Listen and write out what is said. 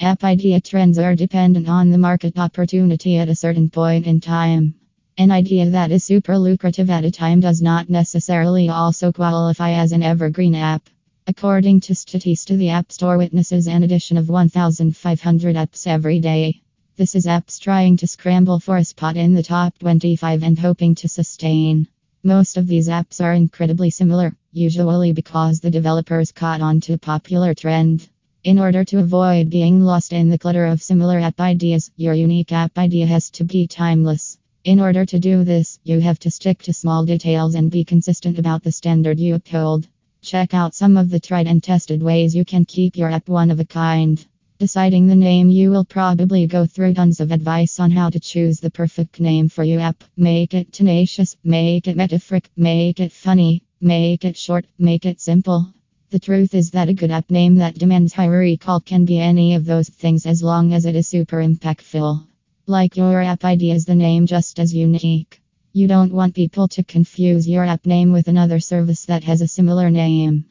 App idea trends are dependent on the market opportunity at a certain point in time. An idea that is super lucrative at a time does not necessarily also qualify as an evergreen app. According to Statista, the App Store witnesses an addition of 1,500 apps every day. This is apps trying to scramble for a spot in the top 25 and hoping to sustain. Most of these apps are incredibly similar, usually because the developers caught on to a popular trend. In order to avoid being lost in the clutter of similar app ideas, your unique app idea has to be timeless. In order to do this, you have to stick to small details and be consistent about the standard you uphold. Check out some of the tried and tested ways you can keep your app one of a kind. Deciding the name, you will probably go through tons of advice on how to choose the perfect name for your app. Make it tenacious, make it metaphoric, make it funny, make it short, make it simple. The truth is that a good app name that demands high recall can be any of those things as long as it is super impactful. Like your app ID is the name just as unique. You don't want people to confuse your app name with another service that has a similar name.